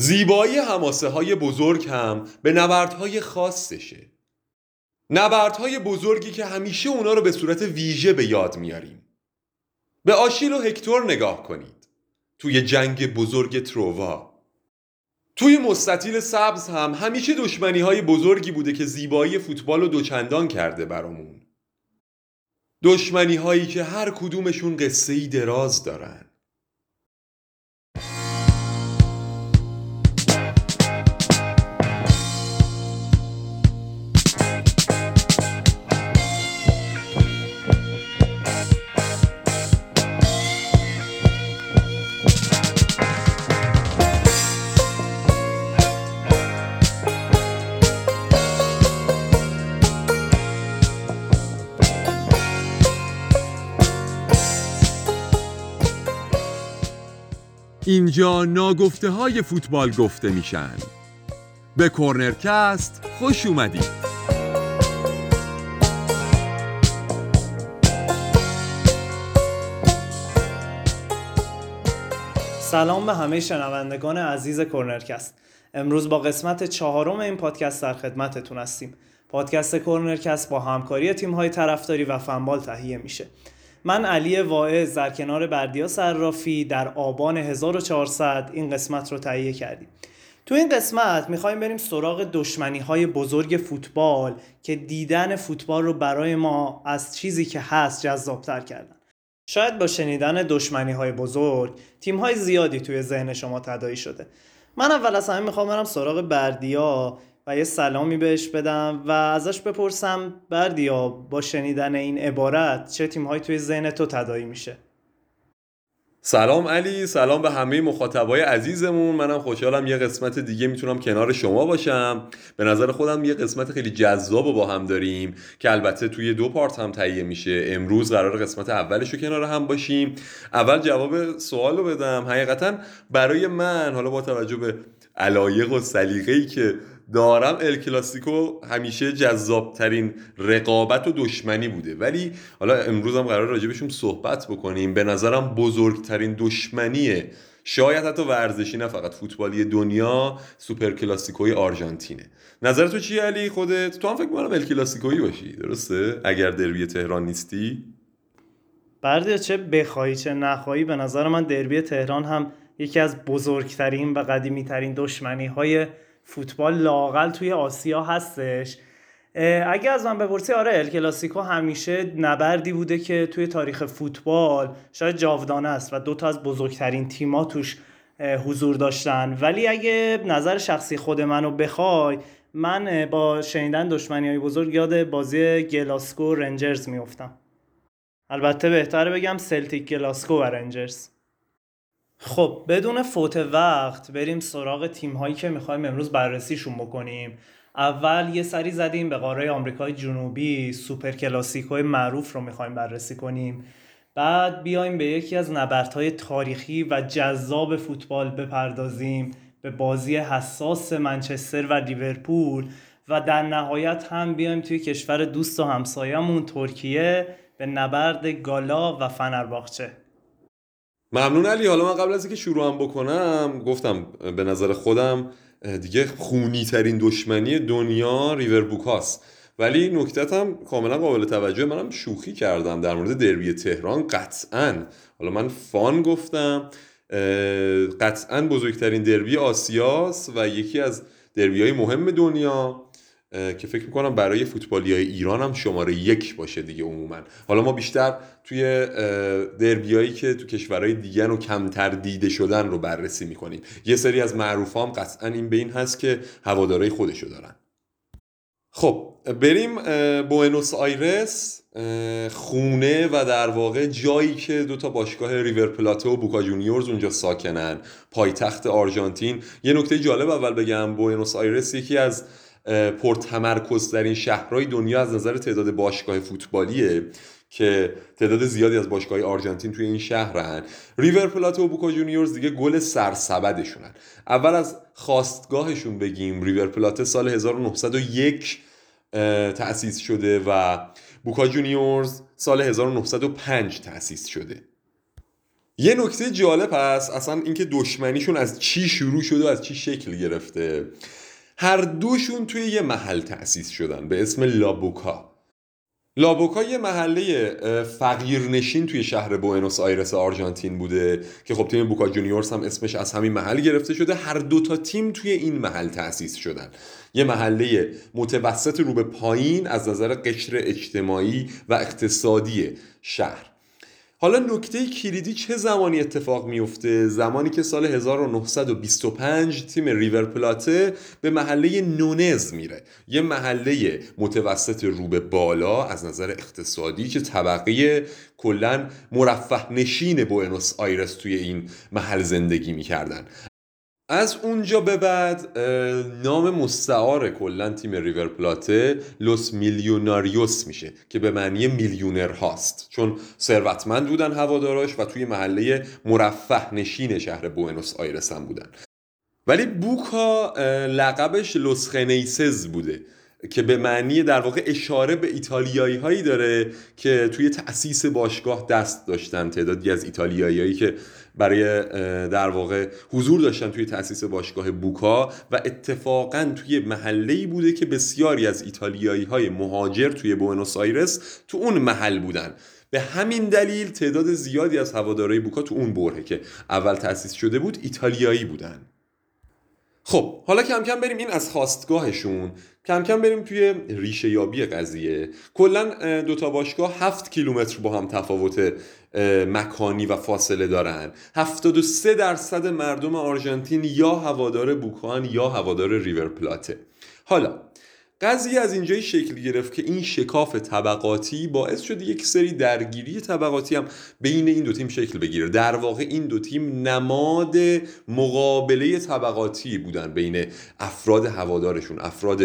زیبایی هماسه های بزرگ هم به نبردهای خاصشه. نبردهای بزرگی که همیشه اونا رو به صورت ویژه به یاد میاریم. به آشیل و هکتور نگاه کنید. توی جنگ بزرگ ترووا. توی مستطیل سبز هم همیشه دشمنی های بزرگی بوده که زیبایی فوتبال رو دوچندان کرده برامون. دشمنی هایی که هر کدومشون قصه ای دراز دارن. اینجا ناگفته های فوتبال گفته میشن. به کورنرکست خوش اومدید سلام به همه شنوندگان عزیز کورنرکست. امروز با قسمت چهارم این پادکست در خدمتتون هستیم. پادکست کورنرکست با همکاری تیم های طرفداری و فنبال تهیه میشه. من علی واعظ در کنار بردیا صرافی در آبان 1400 این قسمت رو تهیه کردیم. تو این قسمت می‌خوایم بریم سراغ دشمنی های بزرگ فوتبال که دیدن فوتبال رو برای ما از چیزی که هست جذابتر کردن. شاید با شنیدن دشمنی های بزرگ تیم های زیادی توی ذهن شما تدایی شده. من اول از همه می‌خوام برم سراغ بردیا و یه سلامی بهش بدم و ازش بپرسم بردیا با شنیدن این عبارت چه تیمهایی توی ذهن تو تدایی میشه؟ سلام علی سلام به همه مخاطبای عزیزمون. منم خوشحالم یه قسمت دیگه می‌تونم کنار شما باشم. به نظر خودم یه قسمت خیلی جذاب با هم داریم که البته توی دو پارت هم تهیه میشه. امروز قرار قسمت اولش رو کنار هم باشیم. اول جواب سوال رو بدم. حقیقتا برای من حالا با توجه به علایق و سلیقه‌ای که دارم ال کلاسیکو همیشه جذابترین رقابت و دشمنی بوده. ولی حالا امروز هم قرار راجبشون صحبت بکنیم. به نظرم بزرگترین دشمنیه شاید حتی ورزشی نه فقط فوتبالی دنیا سوپر کلاسیکوی آرژانتینه. نظر تو چی علی؟ خودت؟ تو هم فکر کنم ال کلاسیکویی باشی. درسته؟ اگر دربی تهران نیستی؟ بردیا چه بخوایی چه نخواهی به نظر من دربی تهران هم یکی از بزرگترین و قدیمی ترین دشمنی های فوتبال لاقل توی آسیا هستش. اگه از من بپرسی آره ال کلاسیکو همیشه نبردی بوده که توی تاریخ فوتبال شاید جاودانه است و دو تا از بزرگترین تیما توش حضور داشتن. ولی اگه نظر شخصی خود منو بخوای من با شنیدن دشمنی های بزرگ یاد بازی گلاسکو رنجرز میفتم البته بهتره بگم سلتیک گلاسکو و رنجرز. خب بدون فوت وقت بریم سراغ تیم هایی که می‌خوایم امروز بررسیشون بکنیم. اول یه سری زدیم به قاره آمریکای جنوبی سوپر کلاسیکوی معروف رو می‌خوایم بررسی کنیم. بعد بیایم به یکی از نبردهای تاریخی و جذاب فوتبال بپردازیم به بازی حساس منچستر و لیورپول و در نهایت هم بیایم توی کشور دوست و همسایمون ترکیه به نبرد گالا و فنرباخچه. ممنون علی. حالا من قبل از اینکه شروع هم بکنم گفتم به نظر خودم دیگه خونی ترین دشمنی دنیا ریور بوکاس ولی نکتت هم کاملا قابل توجه. منم شوخی کردم در مورد دربی تهران قطعا. حالا من فان گفتم قطعا بزرگترین دربی آسیاس و یکی از دربی های مهم دنیا. که فکر می‌کنم برای فوتبالی های ایران هم شماره یک باشه دیگه عموما. حالا ما بیشتر توی دربیایی که تو کشورهای دیگه و کمتر دیده شدن رو بررسی می‌کنیم. یه سری از معروف هم قطعا این به این هست که هوادارای خودشو دارن. خب بریم بوئنوس آیرس خونه و در واقع جایی که دو تا باشگاه ریور پلاتو و بوکا جونیورز اونجا ساکنن. پایتخت آرژانتین. یه نکته جالب اول بگم بوئنوس آیرس یکی از پرتمرکز در این شهرهای دنیا از نظر تعداد باشگاه فوتبالیه که تعداد زیادی از باشگاه آرژانتین توی این شهرن. ریور پلاته و بوکا جونیورز دیگه گل سرسبدشونن. اول از خاستگاهشون بگیم ریور پلاته سال 1901 تأسیس شده و بوکا جونیورز سال 1905 تأسیس شده. یه نکته جالب هست اصلا اینکه دشمنیشون از چی شروع شده و از چی شکل گرفته. هر دوشون توی یه محل تأسیس شدن به اسم لابوکا. لابوکا یه محله فقیرنشین توی شهر بوئنوس آیرس آرژانتین بوده که خب تیم بوکا جونیورز هم اسمش از همین محل گرفته شده. هر دوتا تیم توی این محل تأسیس شدن. یه محله متوسط رو به پایین از نظر قشر اجتماعی و اقتصادی شهر. حالا نکته کلیدی چه زمانی اتفاق میفته؟ زمانی که سال 1925 تیم ریور پلاته به محله نونز میره. یه محله متوسط رو به بالا از نظر اقتصادی که طبقه کلا مرفه نشین بوئنوس آیرس توی این محل زندگی می‌کردن. از اونجا به بعد نام مستعار کلا تیم ریور پلاته لوس میلیوناریوس میشه که به معنی میلیونر هاست. چون ثروتمند بودن هواداراش و توی محله مرفه نشین شهر بوئنوس آیرس هم بودن. ولی بوکا لقبش لوس خنیسز بوده که به معنی در واقع اشاره به ایتالیایی هایی داره که توی تأسیس باشگاه دست داشتن تعدادی از ایتالیایی هایی که برای در واقع حضور داشتن توی تأسیس باشگاه بوکا و اتفاقا توی محله بوده که بسیاری از ایتالیایی های مهاجر توی بوئنوس آیرس تو اون محل بودن. به همین دلیل تعداد زیادی از هوادارهای بوکا تو اون بره که اول تأسیس شده بود ایتالیایی بودن. خب حالا کم کم بریم این از خواستگاهشون. کم کم بریم توی ریشه یابی قضیه. کلا دوتا باشگاه هفت کیلومتر با هم تفاوت مکانی و فاصله دارن. 73 درصد مردم آرژانتین یا هوادار بوکان یا هوادار ریور پلاته. حالا قضیه از اینجایی شکل گرفت که این شکاف طبقاتی باعث شد یک سری درگیری طبقاتی هم بین این دو تیم شکل بگیره. در واقع این دو تیم نماد مقابله طبقاتی بودن بین افراد هوادارشون افراد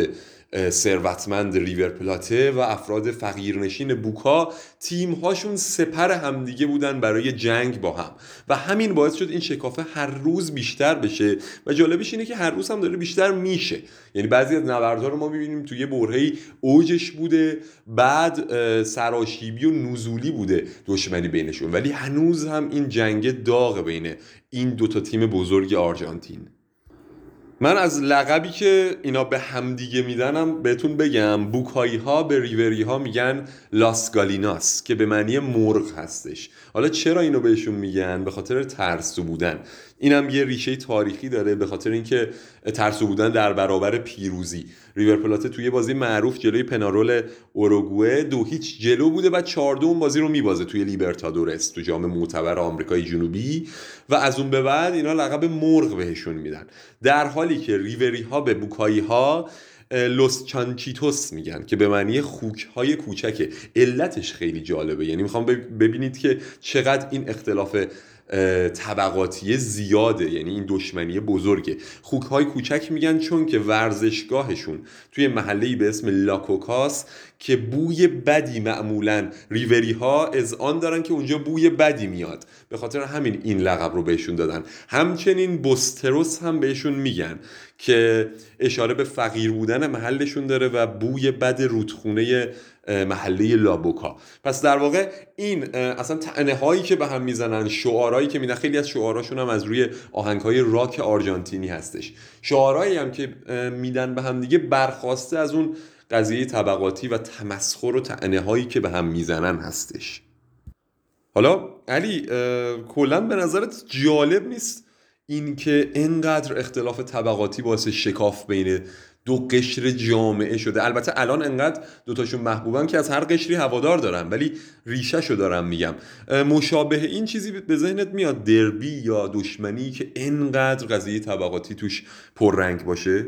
ثروتمند ریور پلاته و افراد فقیرنشین بوکا تیم هاشون سپر همدیگه بودن برای جنگ با هم. و همین باعث شد این شکافه هر روز بیشتر بشه و جالبش اینه که هر روز هم داره بیشتر میشه. یعنی بعضی از نبردها رو ما می‌بینیم توی برهی اوجش بوده بعد سراشیبی و نزولی بوده دشمنی بینشون. ولی هنوز هم این جنگ داغ بین این دوتا تیم بزرگ آرژانتین. من از لقبی که اینا به همدیگه میدنم بهتون بگم. بوکایی ها به ریوری ها میگن لاس گالیناس که به معنی مرغ هستش. حالا چرا اینو بهشون میگن؟ به خاطر ترسو بودن. اینم یه ریشه تاریخی داره به خاطر اینکه ترسو بودن در برابر پیروزی. ریور پلاته توی بازی معروف جلوی پنارول اوروگوئه دو هیچ جلو بوده و چهار اون بازی رو میبازه توی لیبرتادورس تو جام معتبر آمریکای جنوبی. و از اون به بعد اینا لقب مرغ بهشون میدن. در حالی که ریوری ها به بوکایی ها لوس چانچیتوس میگن که به معنی خوک های کوچکه. علتش خیلی جالبه. یعنی می‌خوام ببینید که چقدر این اختلاف طبقاتی زیاده یعنی این دشمنی بزرگه. خوک های کوچک میگن چون که ورزشگاهشون توی محله به اسم لاکوکاس که بوی بدی معمولا ریوری ها از آن دارن که اونجا بوی بدی میاد. به خاطر همین این لقب رو بهشون دادن. همچنین بوستروس هم بهشون میگن که اشاره به فقیر بودن محلشون داره و بوی بد رودخونه محله لابوکا. پس در واقع این اصلا تنه هایی که به هم می‌زنن شعارهایی که میدن خیلی از شعاراشون هم از روی آهنگ های راک آرژانتینی هستش. شعارهایی هم که میدن به هم دیگه برخواسته از اون قضیه طبقاتی و تمسخر و تنه هایی که به هم می‌زنن هستش. حالا علی کلا به نظرت جالب نیست اینکه انقدر اختلاف طبقاتی باعث شکاف بین دو قشر جامعه شده. البته الان انقدر دوتاشون محبوبن که از هر قشری هوادار دارن ولی ریشه شو دارم میگم. مشابه این چیزی به ذهنت میاد؟ دربی یا دشمنی که انقدر قضیه طبقاتی توش پررنگ باشه؟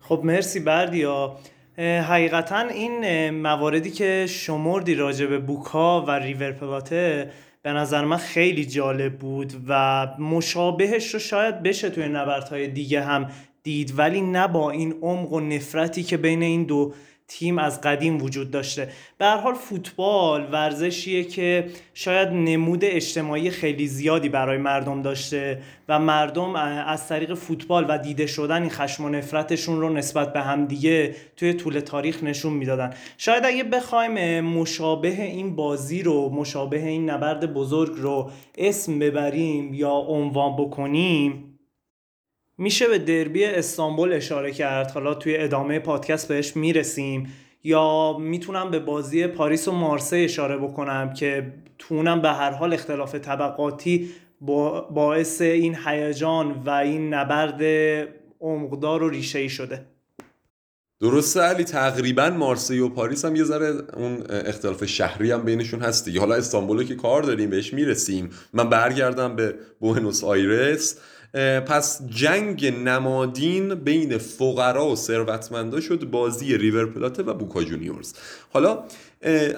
خب مرسی بردیا. حقیقتا این مواردی که شمردی راجع به بوکا و ریور پلاته به نظر من خیلی جالب بود و مشابهش رو شاید بشه توی نبردهای دیگه هم دید ولی نه با این عمق و نفرتی که بین این دو تیم از قدیم وجود داشته. به هر حال فوتبال ورزشیه که شاید نمود اجتماعی خیلی زیادی برای مردم داشته و مردم از طریق فوتبال و دیده شدن این خشم و نفرتشون رو نسبت به همدیگه توی طول تاریخ نشون می‌دادن. شاید اگه بخوایم مشابه این بازی رو مشابه این نبرد بزرگ رو اسم ببریم یا عنوان بکنیم میشه به دربی استانبول اشاره کرد. حالا توی ادامه پادکست بهش می‌رسیم. یا می‌تونم به بازی پاریس و مارسی اشاره بکنم که تونم به هر حال اختلاف طبقاتی باعث این هیجان و این نبرد عمقدار و ریشه ای شده. درسته علی تقریبا مارسی و پاریس هم یه ذره اون اختلاف شهری هم بینشون هست حالا استانبول که کار داریم بهش می‌رسیم. من برگردم به بوئنوس آیرس. پس جنگ نمادین بین فقرا و ثروتمندا شد بازی ریور پلاته و بوکا جونیورز. حالا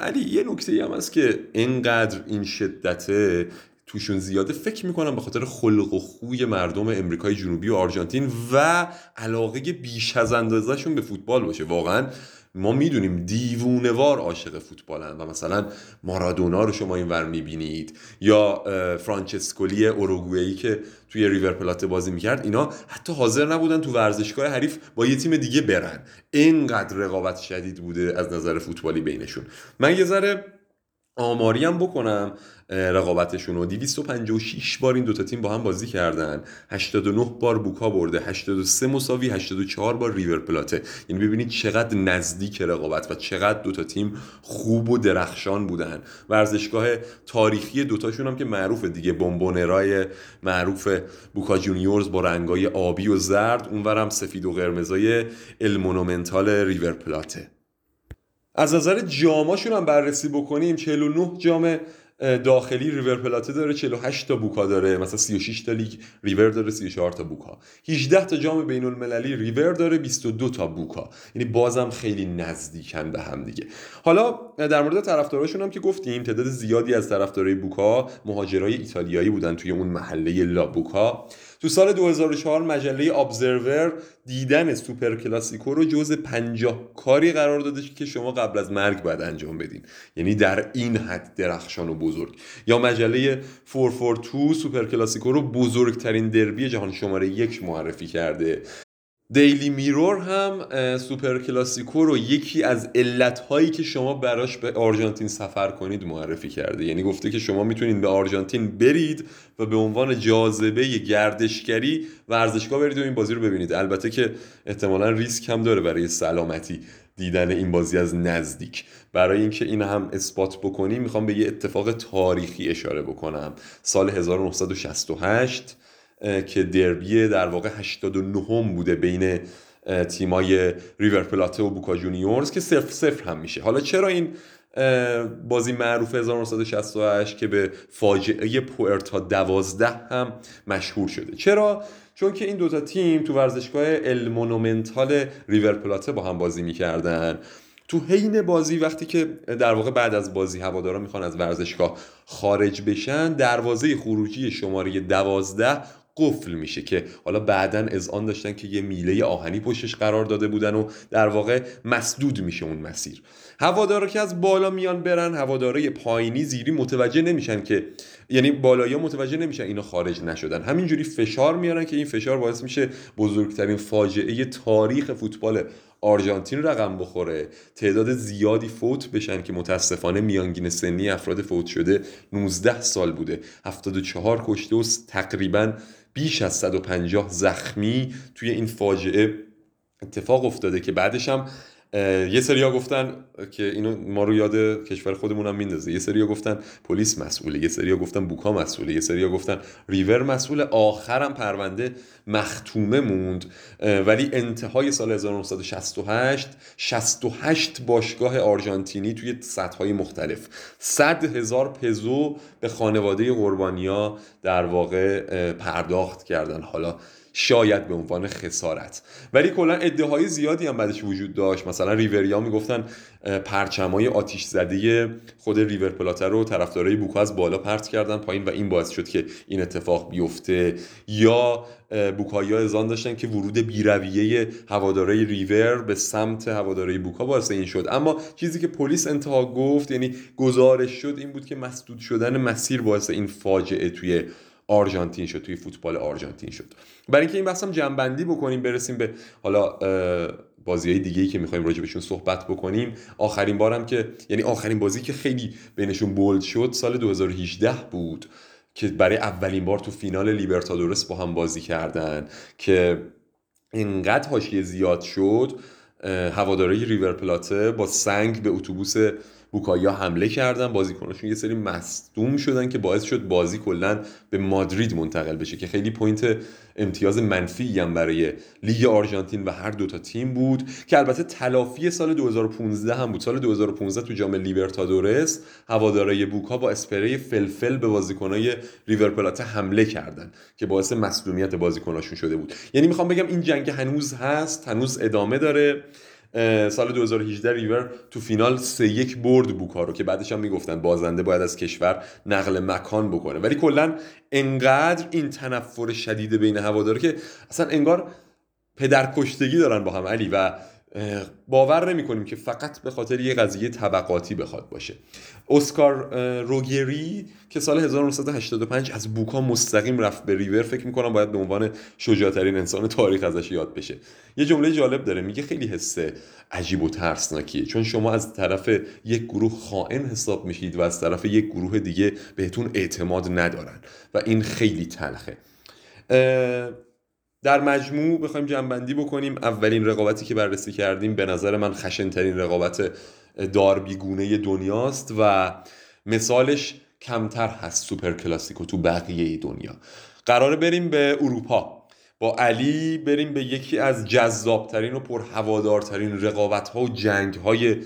علی یه نکته هم هست که اینقدر این شدته توشون زیاده. فکر می‌کنم به خاطر خلق و خوی مردم امریکای جنوبی و آرژانتین و علاقه بیش از اندازهشون به فوتبال باشه. واقعا ما می‌دونیم دیوونوار عاشق فوتبالن و مثلا مارادونا رو شما اینور می‌بینید یا فرانچسکولی اوروگوئی که توی ریور پلاته بازی می‌کرد اینا حتی حاضر نبودن تو ورزشگاه حریف با یه تیم دیگه برن. اینقدر رقابت شدید بوده از نظر فوتبالی بینشون. من یه ذره آماری هم بکنم رقابتشون و 256 بار این دوتا تیم با هم بازی کردن. 89 بار بوکا برده. 83 مساوی 84 بار ریور پلاته. یعنی ببینید چقدر نزدیک رقابت و چقدر دوتا تیم خوب و درخشان بودن. ورزشگاه تاریخی دوتاشون هم که معروفه دیگه. بمبونرای معروف بوکا جونیورز با رنگای آبی و زرد. اونورم سفید و قرمزای المونومنتال ریور پلاته. از نظر جاماشون هم بررسی بکنیم 49 جام داخلی ریور پلاته داره 48 تا بوکا داره مثلا 36 تا لیگ ریور داره 34 تا بوکا. 18 تا جام بین المللی ریور داره 22 تا بوکا. یعنی بازم خیلی نزدیکن به هم دیگه. حالا در مورد طرفداراشون هم که گفتیم تعداد زیادی از طرفدارای بوکا مهاجرای ایتالیایی بودن توی اون محله لا بوکا. تو سال 2004 مجله ابزرور دیدن سوپر کلاسیکو رو جز 50 کاری قرار داده که شما قبل از مرگ باید انجام بدین. یعنی در این حد درخشان و بزرگ. یا مجله 442 سوپر کلاسیکو رو بزرگترین دربی جهان شماره یک معرفی کرده. دیلی میرور هم سوپر کلاسیکو رو یکی از علتهایی که شما براش به آرژانتین سفر کنید معرفی کرده. یعنی گفته که شما می‌تونید به آرژانتین برید و به عنوان جاذبه گردشگری ورزشگاه برید و این بازی رو ببینید. البته که احتمالا ریسک هم داره برای سلامتی دیدن این بازی از نزدیک. برای اینکه این هم اثبات بکنیم می‌خوام به یه اتفاق تاریخی اشاره بکنم. سال 1968 که دربی در واقع 89 بوده بین تیمای ریور پلاته و بوکا جونیورز که صفر صفر هم میشه. حالا چرا این بازی معروف 1968 که به فاجعه پوئرتا دوازده هم مشهور شده؟ چرا؟ چون که این دوتا تیم تو ورزشگاه المونومنتال ریور پلاته با هم بازی می‌کردن. تو حین بازی وقتی که در واقع بعد از بازی هوادارا می‌خوان از ورزشگاه خارج بشن دروازه خروجی شماره دوازده قفل میشه که حالا بعدا آن داشتن که یه میله آهنی پشتش قرار داده بودن و در واقع مسدود میشه اون مسیر. هوادارا که از بالا میان برن هوادارای پایینی زیری متوجه نمیشن که یعنی بالایی متوجه نمیشن اینا خارج نشدن. همینجوری فشار میارن که این فشار باعث میشه بزرگترین فاجعه تاریخ فوتبال آرژانتین رقم بخوره. تعداد زیادی فوت بشن که متاسفانه میانگین سنی افراد فوت شده 19 سال بوده. 74 کشته و تقریبا بیش از 150 زخمی توی این فاجعه اتفاق افتاده که بعدش هم یه سریا گفتن که اینو ما رو یاد کشور خودمون هم میندازه. یه سریا گفتن پلیس مسئوله. یه سریا گفتن بوکا مسئوله. یه سریا گفتن ریور مسئوله. آخرم پرونده مختومه موند. ولی انتهای سال 1968 68 باشگاه آرژانتینی توی سطحهای مختلف. 100 هزار پزو به خانواده قربانیا در واقع پرداخت کردن. حالا شاید به عنوان خسارت. ولی کلا ادعاهای زیادی هم بعدش وجود داشت. مثلا ریوریا می‌گفتن پرچمای آتیش زده خود ریور پلاتر رو طرفدارای بوکا از بالا پرت کردن پایین و این باعث شد که این اتفاق بیفته. یا بوکایا ازان داشتن که ورود بیرویه هوادارای ریور به سمت هوادارای بوکا باعث این شد. اما چیزی که پلیس انتها گفت یعنی گزارش شد این بود که مسدود شدن مسیر باعث این فاجعه توی آرژانتین شد توی فوتبال آرژانتین شد. برای اینکه این بحثم جنبندی بکنیم برسیم به حالا بازی های دیگه ای که می‌خوایم راجع بهشون صحبت بکنیم. آخرین بارم که یعنی آخرین بازی که خیلی بینشون بولد شد سال 2018 بود که برای اولین بار تو فینال لیبرتادورس با هم بازی کردن که اینقدر حاشیه زیاد شد. هوادارای ریور پلاته با سنگ به اتوبوس بوکایا حمله کردن بازیکناشون یه سری مصدوم شدن که باعث شد بازی کلا به مادرید منتقل بشه که خیلی پوینت امتیاز منفی هم برای لیگ آرژانتین و هر دوتا تیم بود که البته تلافی سال 2015 هم بود. سال 2015 تو جام لیبرتادورس هوادارای بوکا با اسپری فلفل به بازیکنای ریور پلاته حمله کردن که باعث مصدومیت بازیکناشون شده بود. یعنی می‌خوام بگم این جنگ هنوز هست هنوز ادامه داره. سال 2018 ریور تو فینال سه یک برد بوکا رو که بعدش هم می‌گفتن بازنده باید از کشور نقل مکان بکنه. ولی کلا انقدر این تنفر شدید بین هواداره که اصلا انگار پدرکشتگی دارن با هم علی و باور نمی کنیم که فقط به خاطر یه قضیه طبقاتی بخواد باشه. اسکار روگری که سال 1985 از بوکا مستقیم رفت به ریور فکر می‌کنم باید به عنوان شجاعترین انسان تاریخ ازش یاد بشه. یه جمله جالب داره میگه خیلی حسه عجیب و ترسناکیه. چون شما از طرف یک گروه خائن حساب میشید و از طرف یک گروه دیگه بهتون اعتماد ندارن و این خیلی تلخه. در مجموع بخوایم جنبندی بکنیم. اولین رقابتی که بررسی کردیم به نظر من خشنترین رقابت داربیگونه دنیاست و مثالش کمتر هست سوپر کلاسیکو تو بقیه دنیا. قراره بریم به اروپا. با علی بریم به یکی از جذابترین و پرهوادارترین رقابت ها و جنگ های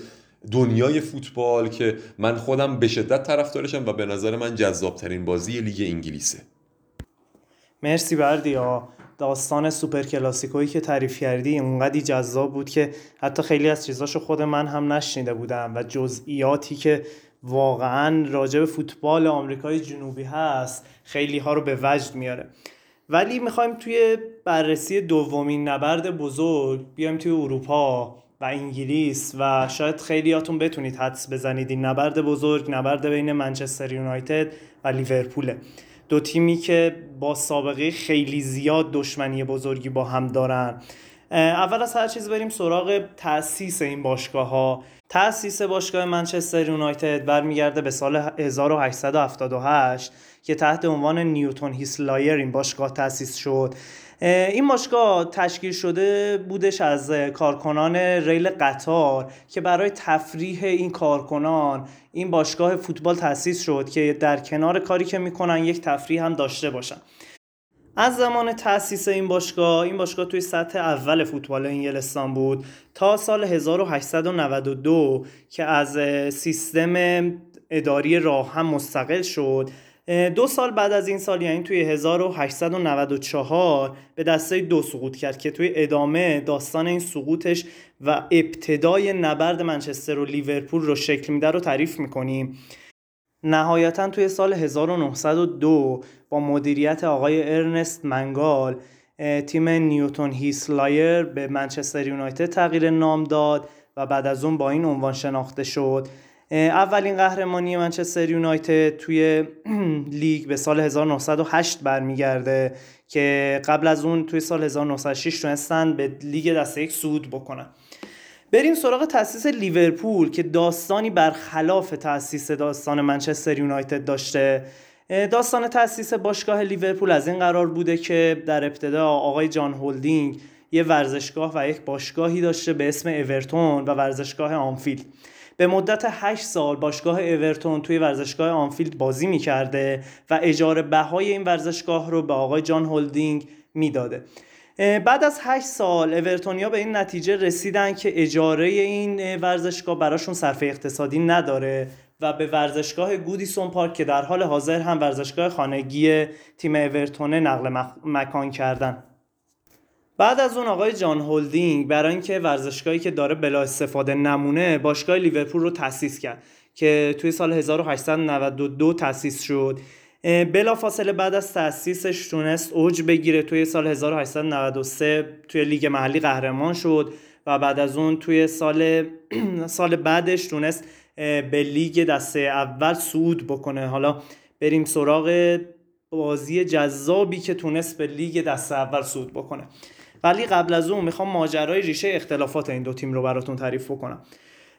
دنیای فوتبال که من خودم به شدت طرفدارشم و به نظر من جذابترین بازی لیگ انگلیسه. مرسی بردیا. داستان سوپر کلاسیکویی که تعریف کردی اونقدی جذاب بود که حتی خیلی از چیزاشو خود من هم نشنیده بودم و جزئیاتی که واقعا راجع فوتبال آمریکای جنوبی هست خیلی ها رو به وجد میاره. ولی می‌خوایم توی بررسی دومین نبرد بزرگ بیایم توی اروپا و انگلیس و شاید خیلیاتون بتونید حدس بزنید. این نبرد بزرگ نبرد بین منچستر یونایتد و لیورپوله. دو تیمی که با سابقه خیلی زیاد دشمنی بزرگی با هم دارن. اول از هر چیز بریم سراغ تأسیس این باشگاه ها تأسیس باشگاه منچستر یونایتد برمیگرده به سال 1878 که تحت عنوان نیوتون هیسلایر این باشگاه تأسیس شد. این باشگاه تشکیل شده بودش از کارکنان ریل قطار که برای تفریح این کارکنان این باشگاه فوتبال تأسیس شد که در کنار کاری که می‌کنن یک تفریح هم داشته باشن. از زمان تأسیس این باشگاه این باشگاه توی سطح اول فوتبال انگلستان بود تا سال 1892 که از سیستم اداری راه هم مستقل شد دو سال بعد از این سال یعنی توی 1894 به دسته دو سقوط کرد که توی ادامه داستان این سقوطش و ابتدای نبرد منچستر و لیورپول رو شکل میده رو تعریف می‌کنیم. نهایتا توی سال 1902 با مدیریت آقای ارنست منگنال تیم نیوتون هیس ال وای آر به منچستر یونایتد تغییر نام داد و بعد از اون با این عنوان شناخته شد. اولین قهرمانی منچستر یونایتد توی لیگ به سال 1908 برمیگرده که قبل از اون توی سال 1906 تونستن به لیگ دسته یک صعود بکنن. بریم سراغ تاسیس لیورپول که داستانی برخلاف تاسیس داستان منچستر یونایتد داشته. داستان تاسیس باشگاه لیورپول از این قرار بوده که در ابتدا آقای جان هولدینگ یه ورزشگاه و یک باشگاهی داشته به اسم اورتون و ورزشگاه آنفیلد. به مدت 8 سال باشگاه اورتون توی ورزشگاه آنفیلد بازی می‌کرده و اجاره بهای این ورزشگاه رو به آقای جان هولدینگ می‌داده. بعد از 8 سال اورتونیا به این نتیجه رسیدن که اجاره این ورزشگاه براشون صرف اقتصادی نداره و به ورزشگاه گودیسون پارک که در حال حاضر هم ورزشگاه خانگی تیم اورتونه نقل مکان کردن. بعد از اون آقای جان هولدینگ برای اینکه ورزشگاهی که داره بلا استفاده نمونه باشگاه لیورپول رو تأسیس کرد که توی سال 1892 تأسیس شد. بلا فاصله بعد از تأسیسش تونست اوج بگیره. توی سال 1893 توی لیگ محلی قهرمان شد و بعد از اون توی سال سال بعدش تونست به لیگ دسته اول صعود بکنه. حالا بریم سراغ بازی جذابی که تونست به لیگ دسته اول صعود بکنه. ولی قبل از اون می‌خوام ماجرای ریشه اختلافات این دو تیم رو براتون تعریف بکنم.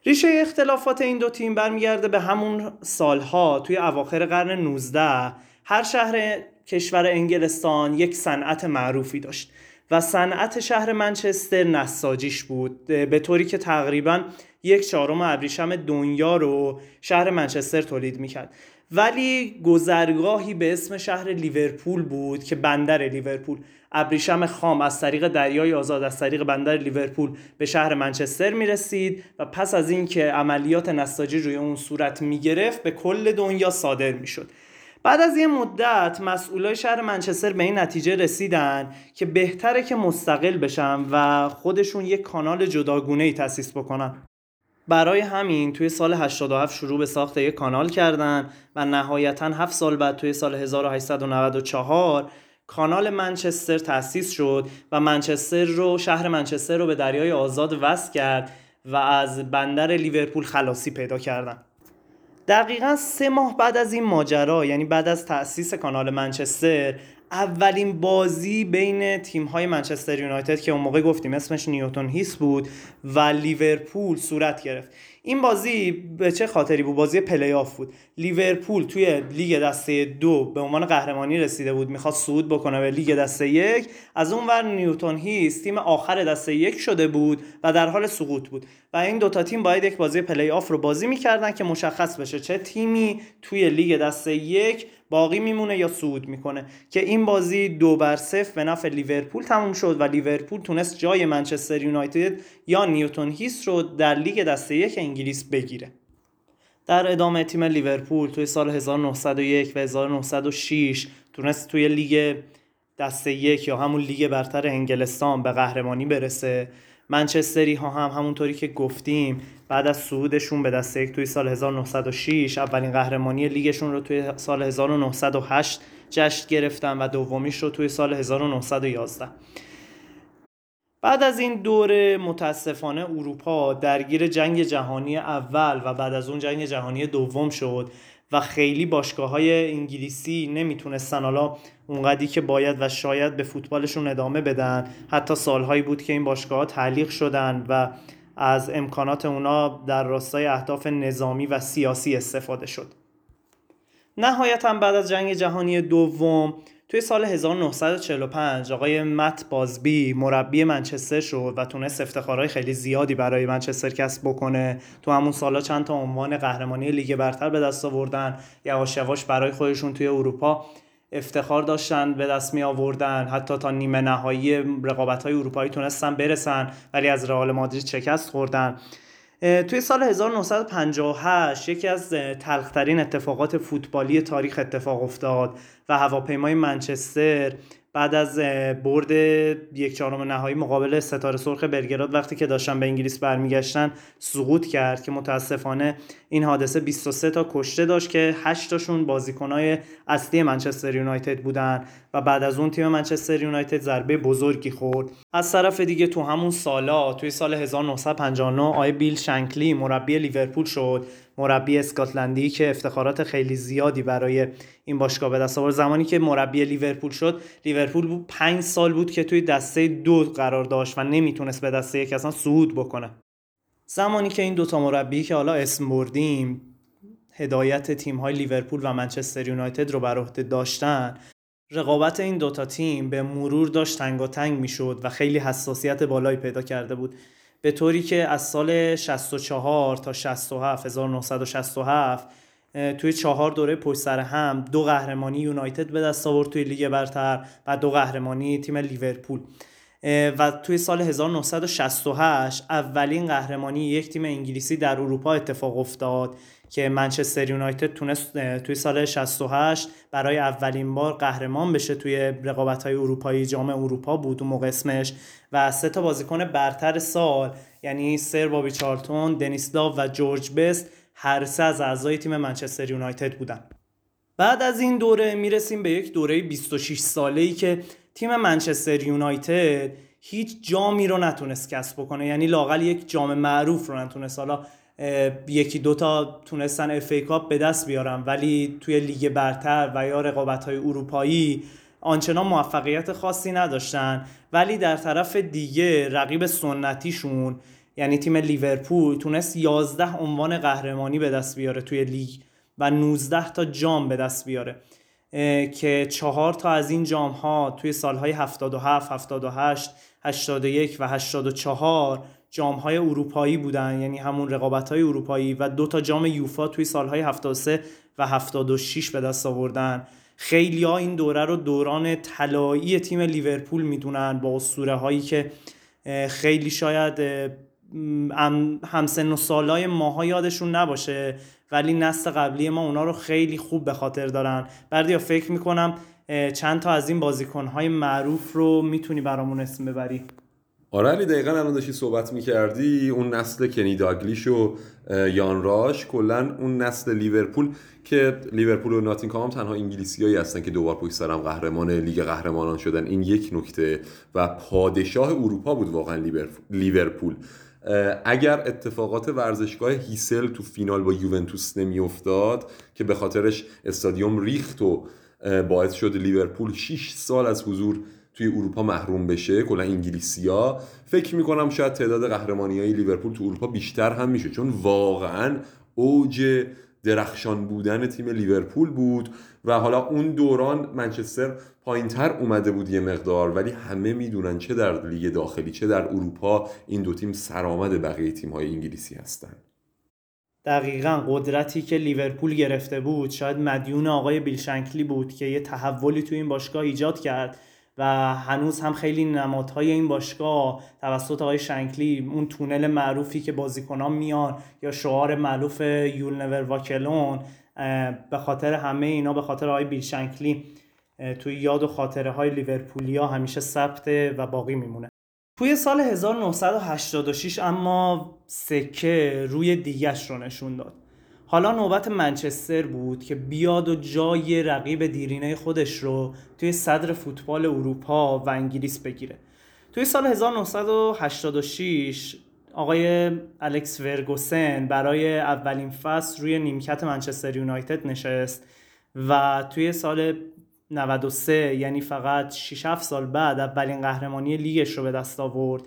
ریشه اختلافات این دو تیم برمیگرده به همون سالها توی اواخر قرن 19 هر شهر کشور انگلستان یک صنعت معروفی داشت و صنعت شهر منچستر نساجیش بود به طوری که تقریبا یک چهارم ابریشم دنیا رو شهر منچستر تولید می‌کرد. ولی گذرگاهی به اسم شهر لیورپول بود که بندر لیورپول. ابریشم خام از طریق دریای آزاد از طریق بندر لیورپول به شهر منچستر می‌رسید و پس از اینکه عملیات نساجی روی اون صورت می‌گرفت به کل دنیا صادر می‌شد. بعد از یه مدت مسئولای شهر منچستر به این نتیجه رسیدن که بهتره که مستقل بشن و خودشون یک کانال جداگونه ای تأسیس بکنن. برای همین توی سال 87 شروع به ساخت یک کانال کردن و نهایتا 7 سال بعد توی سال 1894 کانال منچستر تأسیس شد و منچستر رو شهر منچستر رو به دریای آزاد وصل کرد و از بندر لیورپول خلاصی پیدا کردن. دقیقا سه ماه بعد از این ماجرا یعنی بعد از تأسیس کانال منچستر اولین بازی بین تیم های منچستر یونایتد که اون موقع گفتیم اسمش نیوتون هیس بود و لیورپول صورت گرفت. این بازی به چه خاطری بود؟ بازی پلی آف بود. لیورپول توی لیگ دسته دو به عنوان قهرمانی رسیده بود می‌خواد صعود بکنه به لیگ دسته یک. از اون ور نیوتون هیس تیم آخر دسته یک شده بود و در حال سقوط بود. و این دوتا تیم باید یک بازی پلی آف رو بازی می‌کردن که مشخص بشه چه تیمی توی لیگ دسته یک باقی میمونه یا صعود می‌کنه. که این بازی دو بر صفر به نفع لیورپول تموم شد و لیورپول تونست جای منچستر یونایتد یا نیوتون هیس رو در لیگ دسته یک انگلیس بگیره. در ادامه تیم لیورپول توی سال 1901 و 1906 تونست توی لیگ دسته یک یا همون لیگ برتر انگلستان به قهرمانی برسه. منچستری ها هم همونطوری که گفتیم بعد از صعودشون به دسته یک توی سال 1906 اولین قهرمانی لیگشون رو توی سال 1908 جشن گرفتن و دومیش رو توی سال 1911 بعد از این دوره متاسفانه اروپا درگیر جنگ جهانی اول و بعد از اون جنگ جهانی دوم شد و خیلی باشگاه های انگلیسی نمی‌تونستن حالا اونقدی که باید و شاید به فوتبالشون ادامه بدن. حتی سالهایی بود که این باشگاه ها تعلیق شدن و از امکانات اونا در راستای اهداف نظامی و سیاسی استفاده شد. نهایتا بعد از جنگ جهانی دوم توی سال 1945 آقای مت بازبی مربی منچستر شد و تونست افتخارهای خیلی زیادی برای منچستر کسب بکنه. تو همون سالا چند تا عنوان قهرمانی لیگ برتر به دست آوردن. یواش یواش برای خودشون توی اروپا افتخار داشتن به دست می آوردن. حتی تا نیمه نهایی رقابت های اروپایی تونستن برسن ولی از رئال مادرید شکست خوردن. توی سال 1958 یکی از تلخترین اتفاقات فوتبالی تاریخ اتفاق افتاد و هواپیمای منچستر بعد از برد یک چهارم نهایی مقابل ستاره سرخ بلگراد وقتی که داشتن به انگلیس برمیگشتن سقوط کرد که متاسفانه این حادثه 23 تا کشته داشت که 8 تاشون بازیکنای اصلی منچستر یونایتد بودن و بعد از اون تیم منچستر یونایتد ضربه بزرگی خورد. از طرف دیگه تو همون سالا توی سال 1959 آی بیل شنکلی مربی لیورپول شد. مربی اسکاتلندی که افتخارات خیلی زیادی برای این باشگاه به دست آورد. زمانی که مربی لیورپول شد لیورپول بود پنج سال بود که توی دسته دو قرار داشت و نمی‌تونست به دسته یک اصلا صعود بکنه. زمانی که این دوتا مربی که حالا اسم بردیم هدایت تیم های لیورپول و منچستر یونایتد رو بر عهده داشتن رقابت این دوتا تیم به مرور داشت تنگ و تنگ می‌شد و خیلی حساسیت بالایی پیدا کرده بود. به طوری که از سال 64 تا 67 1967 توی چهار دوره پشت سر هم دو قهرمانی یونایتد به دست آورد توی لیگ برتر و دو قهرمانی تیم لیورپول. و توی سال 1968 اولین قهرمانی یک تیم انگلیسی در اروپا اتفاق افتاد که منچستر یونایتد تونست توی سال 68 برای اولین بار قهرمان بشه توی رقابت های اروپایی جام اروپا بود اون موقع و سه تا بازیکن برتر سال یعنی سر بابی چارتون، دنیسلاو و جورج بست هر سه از اعضای تیم منچستر یونایتد بودن. بعد از این دوره می‌رسیم به یک دوره 26 ساله ای که تیم منچستر یونایتد هیچ جامی رو نتونست کسب بکنه. یعنی لاقل یک جام معروف رو نتونست. حالا یکی دوتا تونستن FA Cup به دست بیارن. ولی توی لیگ برتر و یا رقابت های اروپایی آنچنان موفقیت خاصی نداشتن. ولی در طرف دیگه رقیب سنتیشون یعنی تیم لیورپول تونست 11 عنوان قهرمانی به دست بیاره توی لیگ و 19 تا جام به دست بیاره. که چهار تا از این جام ها توی سالهای 77, 78, 81 و 84 جام های اروپایی بودن یعنی همون رقابت های اروپایی و دو تا جام یوفا توی سالهای 73 و 76 به دست آوردن. خیلی ها این دوره رو دوران طلایی تیم لیورپول می‌دونن با اسطوره هایی که خیلی شاید همسن و سالای ماها یادشون نباشه ولی نسل قبلی ما اونا رو خیلی خوب به خاطر دارن. بردیا فکر می‌کنم چند تا از این بازیکنهای معروف رو می‌تونی برامون اسم ببری؟ آره علی دقیقا الان داشتی صحبت می‌کردی اون نسل کنی داگلیش و یان راش کلا اون نسل لیورپول که لیورپول و ناتینگهام تنها انگلیسیایی هستن که دوبار پشت سر هم قهرمان لیگ قهرمانان شدن. این یک نکته و پادشاه اروپا بود واقعا لیورپول. اگر اتفاقات ورزشگاه هیسل تو فینال با یوونتوس نمیافتاد که به خاطرش استادیوم ریخت و باعث شد لیورپول 6 سال از حضور توی اروپا محروم بشه کلا انگلیسیا فکر می‌کنم شاید تعداد قهرمانی های لیورپول تو اروپا بیشتر هم میشه چون واقعا اوج درخشان بودن تیم لیورپول بود و حالا اون دوران منچستر پایینتر اومده بود یه مقدار ولی همه می‌دونن چه در لیگ داخلی چه در اروپا این دو تیم سرآمد بقیه تیم های انگلیسی هستن. دقیقا قدرتی که لیورپول گرفته بود شاید مدیون آقای بیلشنکلی بود که یه تحولی تو این باشگاه ایجاد کرد. و هنوز هم خیلی نمادهای این باشگاه توسط آقای شنکلی اون تونل معروفی که بازیکنان میان یا شعار معروف یول نور واکلون به خاطر همه اینا به خاطر آقای بیل شنکلی توی یاد و خاطره های لیورپولیا همیشه ثبت و باقی میمونه. توی سال 1986 اما سکه روی دیگش رو نشون داد. حالا نوبت منچستر بود که بیاد و جای رقیب دیرینه خودش رو توی صدر فوتبال اروپا و انگلیس بگیره. توی سال 1986 آقای الکس ورگوسن برای اولین فصل روی نیمکت منچستر یونایتد نشست و توی سال 93 یعنی فقط 6 7 سال بعد اولین قهرمانی لیگش رو به دست آورد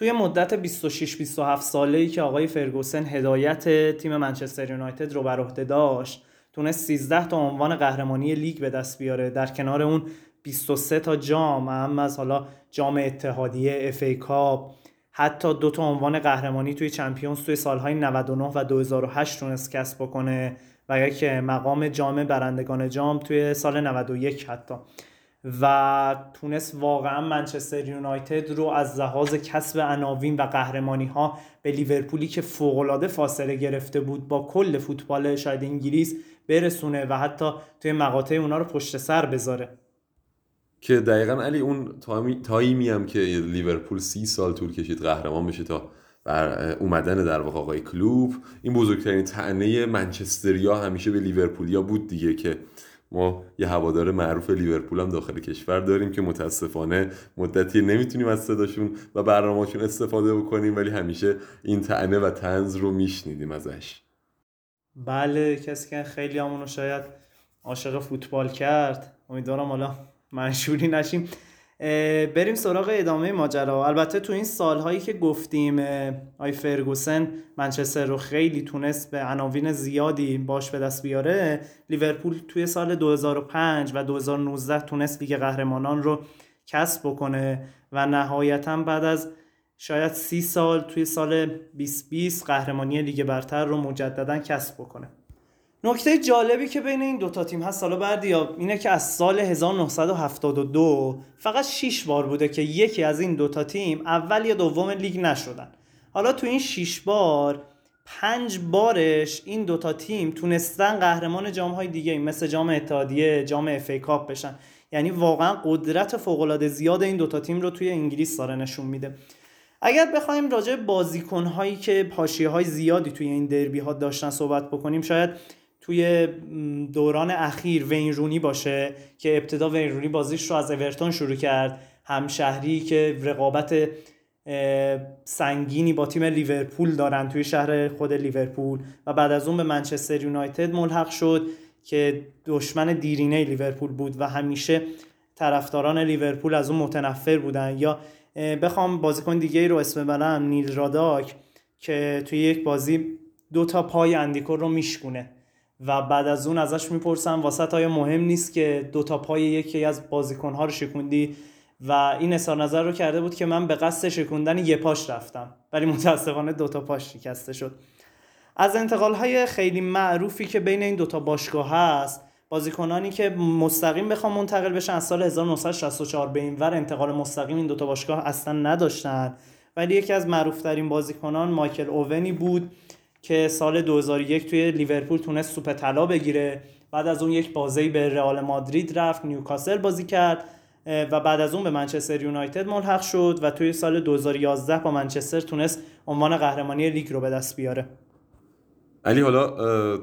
توی مدت 26 27 ساله ای که آقای فرگوسن هدایت تیم منچستر یونایتد رو بر عهده داشت تونست 13 تا عنوان قهرمانی لیگ به دست بیاره. در کنار اون 23 تا جام هم از حالا جام اتحادیه اف ای کاپ حتی دو تا عنوان قهرمانی توی چمپیونز توی سالهای 99 و 2008 تونست کسب بکنه و یک مقام جام برندگان جام توی سال 91 حتی. و تونست واقعا منچستر یونایتد رو از لحاظ کسب عناوین و قهرمانی ها به لیورپولی که فوقالعاده فاصله گرفته بود با کل فوتبال شاید انگلیس برسونه و حتی توی مقاطع اونا رو پشت سر بذاره. که دقیقا علی اون تایمی هم که لیورپول سی سال طول کشید قهرمان بشه تا بر اومدن در واقع آقای کلوب این بزرگترین تعنه منچستریا همیشه به لیورپولیا بود دیگه که ما یه هوادار معروف لیورپول هم داخل کشور داریم که متاسفانه مدتی نمی‌تونیم از صداشون و برنامهشون استفاده بکنیم ولی همیشه این تعنه و تنز رو میشنیدیم ازش. بله کسی که خیلی همونو شاید عاشق فوتبال کرد. امیدوارم حالا منشوری نشیم. بریم سراغ ادامه ماجرا. البته تو این سالهایی که گفتیم آی فرگوسن منچستر رو خیلی تونست به عناوین زیادی باش به دست بیاره. لیورپول توی سال 2005 و 2019 تونست لیگ قهرمانان رو کسب بکنه و نهایتا بعد از شاید سی سال توی سال 2020 قهرمانی لیگ برتر رو مجددا کسب بکنه. نکته جالبی که بین این دوتا تیم هست حالا بردیا اینه که از سال 1972 فقط 6 بار بوده که یکی از این دوتا تیم اول یا دوم لیگ نشدن. حالا تو این 6 بار پنج بارش این دوتا تیم تونستن قهرمان جام های دیگه مثل جام اتحادیه جام FA Cup بشن. یعنی واقعا قدرت فوق العاده زیاد این دوتا تیم رو توی انگلیس داره نشون میده. اگر بخوایم راجع بازیکن هایی که پاشیه های زیادی توی این دربی ها داشتن صحبت بکنیم شاید توی دوران اخیر وین رونی باشه که ابتدا وین رونی بازیش رو از اورتون شروع کرد. همشهری که رقابت سنگینی با تیم لیورپول دارن توی شهر خود لیورپول و بعد از اون به منچستر یونایتد ملحق شد که دشمن دیرینه لیورپول بود و همیشه طرفداران لیورپول از اون متنفر بودن. یا بخوام بازیکن دیگه رو اسم ببرم نیل راداک که توی یک بازی دو تا پای اندیکور رو میشکونه. و بعد از اون ازش می‌پرسم واسط آیا مهم نیست که دو تا پای یکی از بازیکنها رو شکوندی؟ و این اظهار نظر رو کرده بود که من به قصد شکوندن یه پاش رفتم ولی متاسفانه دو تا پاش شکسته شد. از انتقال های خیلی معروفی که بین این دوتا باشگاه هست بازیکنانی که مستقیم بخوام منتقل بشن از سال 1964 به این ور انتقال مستقیم این دوتا باشگاه اصلا نداشتن. ولی یکی از معروفترین بازیکنان مایکل اوونی بود. که سال 2001 توی لیورپول تونست سوپ طلا بگیره. بعد از اون یک بازی به رئال مادرید رفت نیوکاسل بازی کرد و بعد از اون به منچستر یونایتد ملحق شد و توی سال 2011 با منچستر تونست عنوان قهرمانی لیگ رو به دست بیاره. علی حالا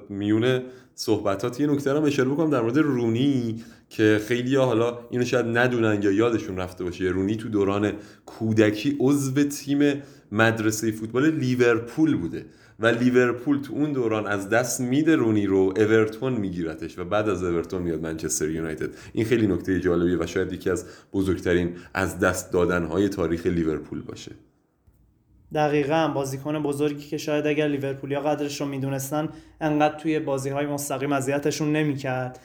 میونه صحبتات یه نکته رو اشاره بکنم در مورد رونی که خیلی ها حالا اینو شاید ندونن یا یادشون رفته باشه. رونی تو دوران کودکی عضو تیم مدرسه فوتبال لیورپول بوده. و لیورپول تو اون دوران از دست میده رونی رو اورتون میگیرتش و بعد از اورتون میاد منچستر یونایتد. این خیلی نکته جالبیه و شاید یکی از بزرگترین از دست دادنهای تاریخ لیورپول باشه. دقیقا بازیکن بزرگی که شاید اگر لیورپولیا قدرش رو می‌دونستن انقدر توی بازی های مستقیم اذیتشون نمی‌کرد.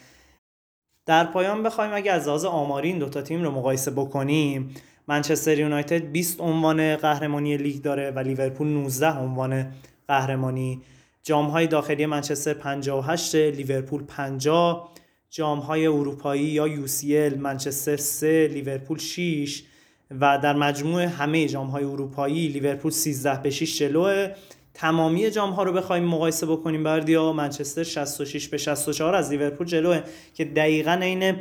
در پایان بخوایم اگر از لحاظ آماری این دوتا تیم رو مقایسه بکنیم. منچستر یونایتد 20 عنوان قهرمانی لیگ داره و لیورپول 19 عنوان قهرمانی. جام های داخلی منچستر 58 لیورپول 50 جام های اروپایی یا UCL منچستر 3 لیورپول 6 و در مجموع همه جام های اروپایی لیورپول 13 به 6 جلوه. تمامی جام ها رو بخوایم مقایسه بکنیم بردیا. منچستر 66 به 64 از لیورپول جلوه. که دقیقا عین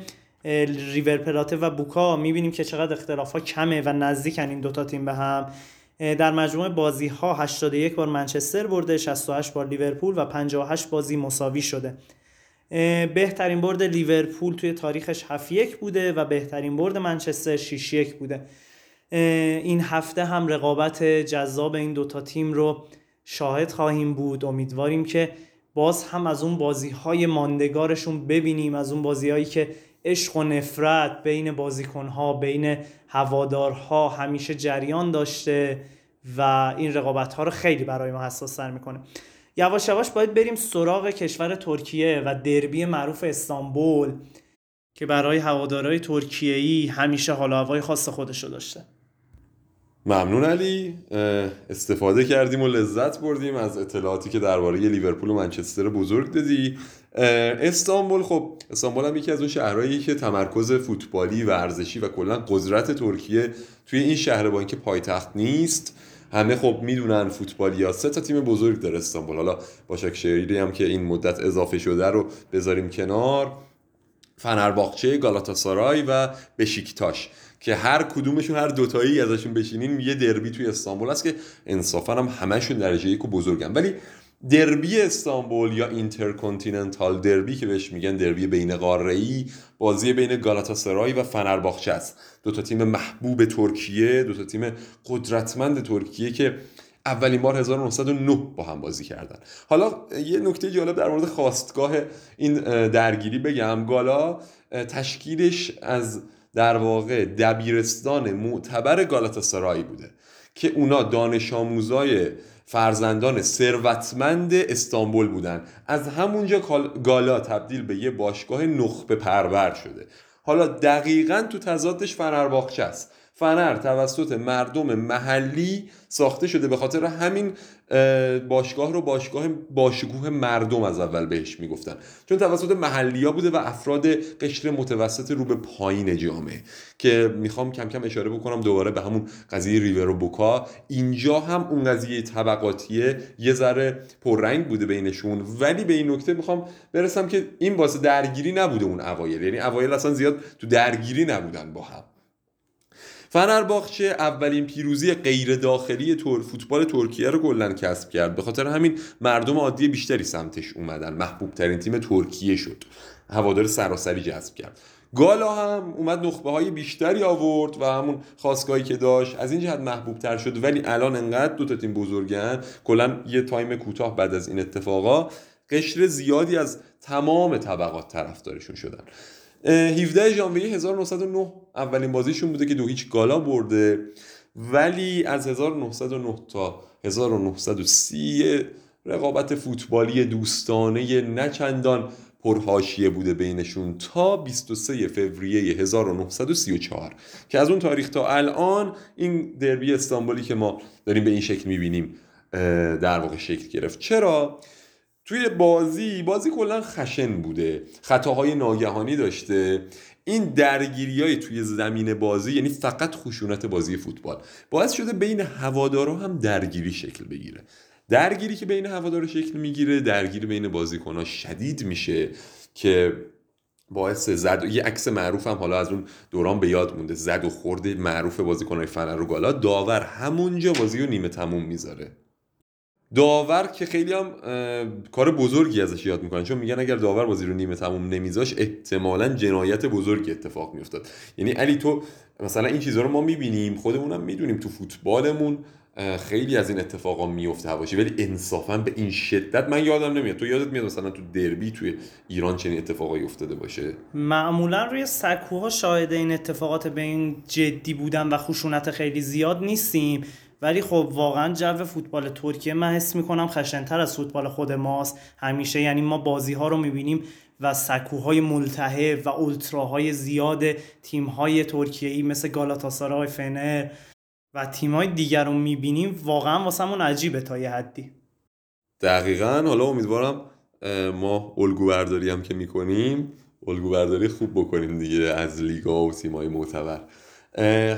ریور پلاته و بوکا. می‌بینیم که چقدر اختلاف ها کمه و نزدیکن این دوتا تیم به هم. در مجموع بازی ها 81 بار منچستر برده 68 بار لیورپول و 58 بازی مساوی شده. بهترین برد لیورپول توی تاریخش 7 1 بوده و بهترین برد منچستر 6 1 بوده. این هفته هم رقابت جذاب این دوتا تیم رو شاهد خواهیم بود. امیدواریم که باز هم از اون بازی های ماندگارشون ببینیم از اون بازی هایی که عشق و نفرت بین بازیکنها بین هوادارها همیشه جریان داشته و این رقابت ها رو خیلی برای ما حساس سر می‌کنه. یواش یواش باید بریم سراغ کشور ترکیه و دربی معروف استانبول که برای هوادارهای ترکیه‌ای همیشه حال هوای خاص خودشو داشته. ممنون علی. استفاده کردیم و لذت بردیم از اطلاعاتی که درباره لیورپول و منچستر بزرگ دادی. استانبول خب استانبول هم یکی از اون شهرهایی که تمرکز فوتبالی ورزشی و کلا قدرت ترکیه توی این شهر با اینکه پایتخت نیست همه خب می‌دونن فوتبالیا سه تا تیم بزرگ داره استانبول. حالا با شیری هم که این مدت اضافه شده رو بذاریم کنار. فنرباغچه گالاتاسارای و بشیکتاش. که هر کدومشون هر دوتایی ازشون بشینین یه دربی توی استانبول هست که انصافا هم همشون درجه یک و بزرگن. ولی دربی استانبول یا Intercontinental Derby که بهش میگن دربی بین قاره‌ای بازی بین گالاتاسرای و فنرباخچه است. دو تا تیم محبوب ترکیه دو تا تیم قدرتمند ترکیه که اولین بار 1909 با هم بازی کردن. حالا یه نکته جالب در مورد خواستگاه این درگیری بگم. گالا تشکیلش از در واقع دبیرستان معتبر گالاتاسرای بوده که اونا دانش آموزای فرزندان ثروتمند استانبول بودن. از همونجا گالا تبدیل به یه باشگاه نخبه پرور شده. حالا دقیقا تو تضادش فنرباخچه است. فنر توسط مردم محلی ساخته شده به خاطر همین باشگاه رو باشگاه باشکوه مردم از اول بهش می‌گفتن. چون توسط محلیا بوده و افراد قشر متوسط رو به پایین جامعه. که می‌خوام کم کم اشاره بکنم دوباره به همون قضیه ریور و بوکا. اینجا هم اون قضیه طبقاتیه یه ذره پررنگ بوده بینشون. ولی به این نکته می‌خوام برسم که این واسه درگیری نبوده اون اوایل. یعنی اوایل اصلا زیاد تو درگیری نبودن با هم. فنرباخچه اولین پیروزی غیر داخلی تور فوتبال ترکیه رو کلا کسب کرد. به خاطر همین مردم عادی بیشتری سمتش اومدن. محبوب ترین تیم ترکیه شد. هوادار سراسری جذب کرد. گالا هم اومد نخبه های بیشتری آورد و همون خواستگاهی که داشت از این جهت محبوب تر شد. ولی الان انقدر دو تا تیم بزرگن. کلا یه تایم کوتاه بعد از این اتفاقا قشر زیادی از تمام طبقات طرفدارشون شدن. 17 ژانویه 1909 اولین بازیشون بوده که دو هیچ گالا برده. ولی از 1909 تا 1930 رقابت فوتبالی دوستانه نچندان پرهاشیه بوده بینشون تا 23 فوریه 1934 که از اون تاریخ تا الان این دربی استانبولی که ما داریم به این شکل می‌بینیم در واقع شکل گرفت. چرا؟ توی بازی بازی کلا خشن بوده. خطاهای ناگهانی داشته. این درگیری های توی زمین بازی یعنی فقط خشونت بازی فوتبال باعث شده بین هوادارا هم درگیری شکل بگیره. درگیری که بین هوادارا شکل می‌گیره درگیری بین بازیکنها شدید میشه که باعث زد. یه عکس معروف هم حالا از اون دوران به یاد مونده. زد و خورد معروف بازیکنهای فنر و گالا. داور همونجا بازی رو نیمه تموم می‌ذاره. داور که خیلی هم کار بزرگی ازش یاد می‌کنن. چون میگن اگر داور بازی رو نیمه تموم نمیذاش احتمالا جنایت بزرگی اتفاق میافتاد. یعنی علی تو مثلا این چیزها رو ما می‌بینیم خودمونم می‌دونیم تو فوتبالمون خیلی از این اتفاقا میفته هواشی. ولی انصافا به این شدت من یادم نمیاد. تو یادت میاد مثلا تو دربی توی ایران چنین اتفاقایی افتاده باشه؟ معمولا روی سکوها شاهد این اتفاقات به این جدی بودن و خشونت خیلی زیاد نیستیم. ولی خب واقعا جو فوتبال ترکیه من حس می‌کنم خشنتر از فوتبال خود ماست. همیشه یعنی ما بازی ها رو می‌بینیم و سکوهای ملتهب و اولتراهای زیاد تیمهای ترکیه‌ای مثل گالاتاسارای فنر و تیمهای دیگر رو می‌بینیم. واقعا واسمون عجیبه تا یه حدی. دقیقا. حالا امیدوارم ما الگو برداری هم که می‌کنیم الگو برداری خوب بکنیم دیگه از لیگا و تیمهای معتبر.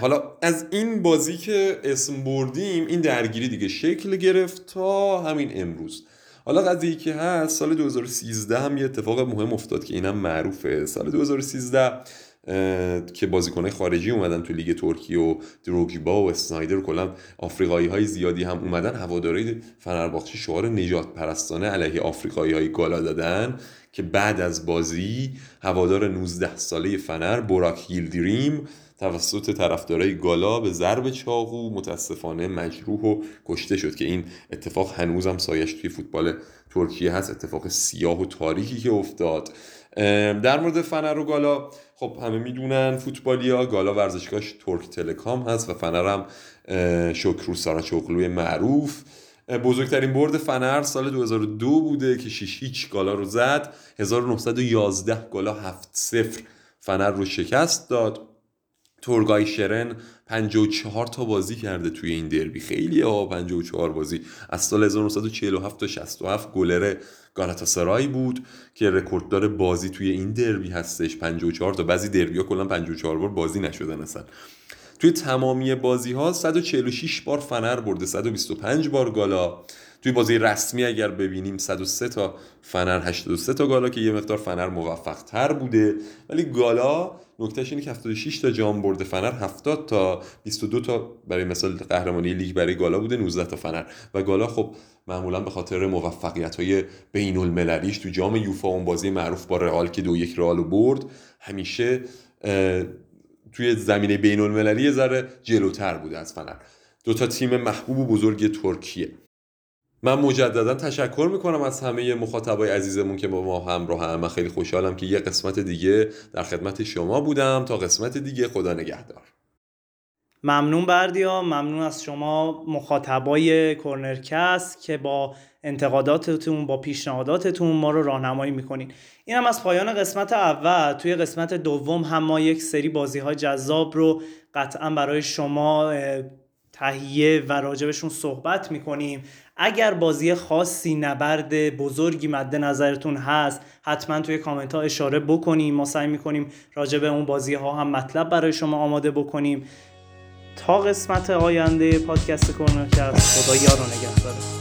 حالا از این بازی که اسم بردیم این درگیری دیگه شکل گرفت تا همین امروز. حالا قضیه که هست سال 2013 هم یه اتفاق مهم افتاد که اینم معروفه. سال 2013 که بازیکنهای خارجی اومدن تو لیگ ترکیه و دروگیبا و اسنایدر کلا آفریقایی های زیادی هم اومدن. هواداری فنرباخچه شعار نجات پرستانه علیه آفریقایی های گالا دادن که بعد از بازی هوادار 19 ساله فنر براک ییلدریم توسط طرفدارای گالا به ضرب چاقو متاسفانه مجروح و کشته شد که این اتفاق هنوزم سایش توی فوتبال ترکیه هست اتفاق سیاه و تاریکی که افتاد. در مورد فنر و گالا خب همه می‌دونن فوتبالیا گالا ورزشگاهش ترک تلکام هست و فنر هم شکرو ساراچوغلوی معروف. بزرگترین برد فنر سال 2002 بوده که 6 هیچ گالا رو زد. 1911 گالا 7 0 فنر رو شکست داد. تورگای شرن 54 تا بازی کرده توی این دربی. خیلی ها 54 بازی. از سال 1947 تا 67 گلر گالاتاسرای بود که رکورددار بازی توی این دربی هستش. 54 تا. بعضی دربی ها کلا 54 بار بازی نشدن اصلا. توی تمامی بازی ها 146 بار فنر برده. 125 بار گالا. توی بازی رسمی اگر ببینیم 103 تا فنر 83 تا گالا که یه مقدار فنر موفق تر بوده. ولی گالا نکتهش اینه که 76 تا جام برده فنر 70 تا 22 تا برای مثال قهرمانی لیگ برای گالا بوده 19 تا فنر. و گالا خب معمولا به خاطر موفقیت های بین المللیش تو جام یوفا اون بازی معروف با رئال که دو یک رئال برد همیشه توی زمینه بین المللی ذره جلوتر بوده از فنر. دو تا تیم محبوب و بزرگ ترکیه. من مجددا تشکر می‌کنم از همه مخاطبای عزیزمون که با ما همراه هم. من خیلی خوشحالم که یه قسمت دیگه در خدمت شما بودم. تا قسمت دیگه خدا نگهدار. ممنون بردیا. ممنون از شما مخاطبای کورنرکست که با انتقاداتتون با پیشنهاداتتون ما رو راهنمایی می‌کنین. این هم از پایان قسمت اول. توی قسمت دوم هم ما یک سری بازی های جذاب رو قطعا برای شما تهیه و راجبشون صحبت می‌کنیم. اگر بازی خاصی نبرد بزرگی مد نظرتون هست حتما توی کامنت ها اشاره بکنیم. ما سعی می‌کنیم راجب اون بازی ها هم مطلب برای شما آماده بکنیم. تا قسمت آینده پادکست کرونرکست خدا یار و نگهدارتون